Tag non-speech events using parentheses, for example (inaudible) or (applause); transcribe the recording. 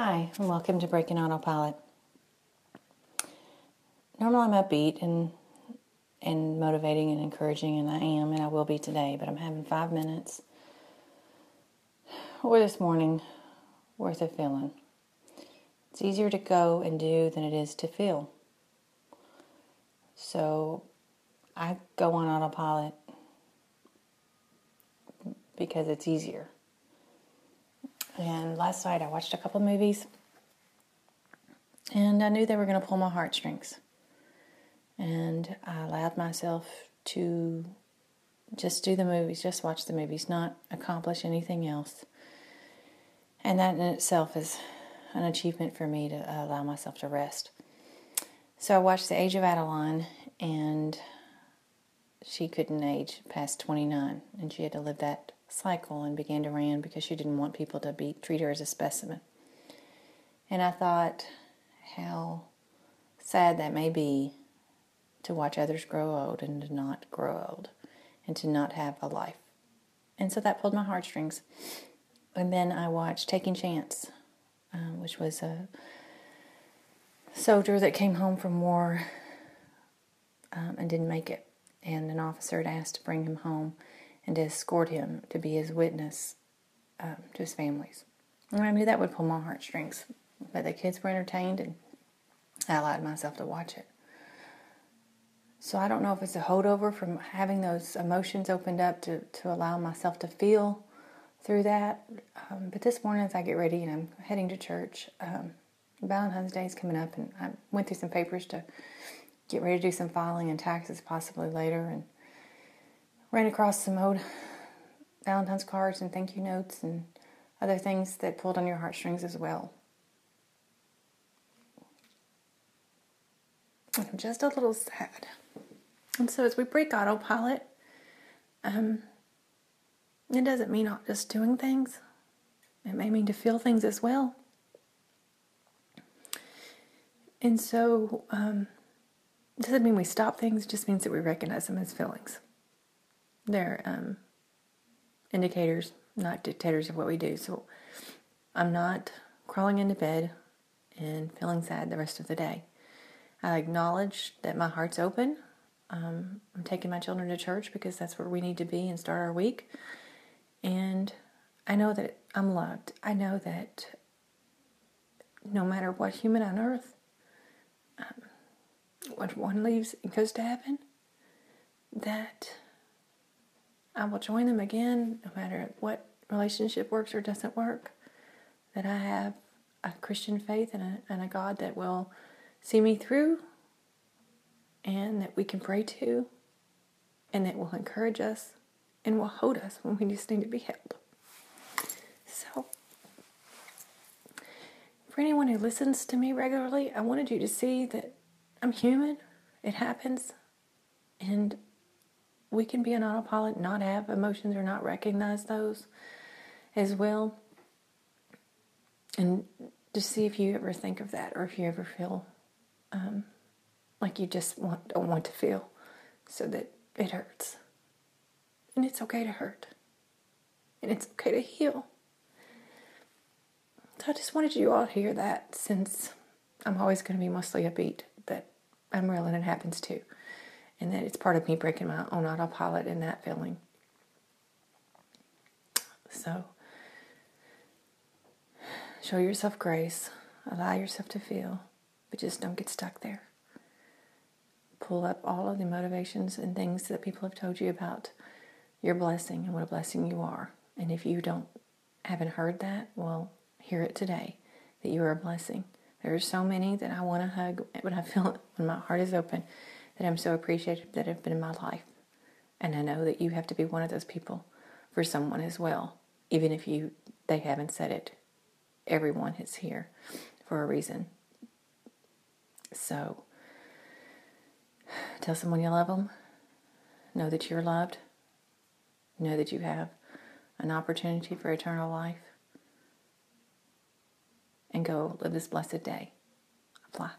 Hi, and welcome to Breaking Autopilot. Normally I'm upbeat and and motivating and encouraging, and I am, and I will be today. But I'm having five minutes or this morning worth of feeling. It's easier to go and do than it is to feel. So I go on autopilot because it's easier. And last night I watched a couple movies and I knew they were going to pull my heartstrings. And I allowed myself to just do the movies, just watch the movies, not accomplish anything else. And that in itself is an achievement for me to allow myself to rest. So I watched The Age of Adaline, and she couldn't age past 29, and she had to live that cycle and began to ran because she didn't want people to be treat her as a specimen. And I thought how sad that may be to watch others grow old and to not grow old and to not have a life. And so that pulled my heartstrings. And then I watched Taking Chance, um, which was a soldier that came home from war um, and didn't make it. And an officer had asked to bring him home and to escort him to be his witness um, to his families. And I knew that would pull my heartstrings. But the kids were entertained, and I allowed myself to watch it. So I don't know if it's a holdover from having those emotions opened up to, to allow myself to feel through that. Um, but this morning, as I get ready and I'm heading to church, um, Valentine's Day is coming up, and I went through some papers to get ready to do some filing and taxes possibly later. And ran across some old Valentine's cards and thank you notes and other things that pulled on your heartstrings as well. I'm just a little sad. And so as we break autopilot, um, it doesn't mean not just doing things. It may mean to feel things as well. And so, um, doesn't mean we stop things, it just means that we recognize them as feelings. They're um, indicators, not dictators of what we do. So I'm not crawling into bed and feeling sad the rest of the day. I acknowledge that my heart's open. Um, I'm taking my children to church because that's where we need to be and start our week. And I know that I'm loved. I know that no matter what human on earth, um, one leaves and goes to heaven, that I will join them again no matter what relationship works or doesn't work. That I have a Christian faith and a, and a God that will see me through and that we can pray to and that will encourage us and will hold us when we just need to be held. So, for anyone who listens to me regularly, I wanted you to see that I'm human. It happens. And we can be an autopilot, not have emotions or not recognize those as well. And just see if you ever think of that or if you ever feel um, like you just want, don't want to feel so that it hurts. And it's okay to hurt. And it's okay to heal. So I just wanted you all to hear that since I'm always going to be mostly upbeat, that I'm real and it happens too and that it's part of me breaking my own autopilot in that feeling. So, show yourself grace, allow yourself to feel, but just don't get stuck there. Pull up all of the motivations and things that people have told you about your blessing and what a blessing you are. And if you don't haven't heard that, well, hear it today that you are a blessing. There are so many that I want to hug when I feel (laughs) when my heart is open that I'm so appreciative that have been in my life. And I know that you have to be one of those people for someone as well, even if you they haven't said it. Everyone is here for a reason. So (sighs) tell someone you love them. Know that you're loved. Know that you have an opportunity for eternal life. And go live this blessed day. Fly.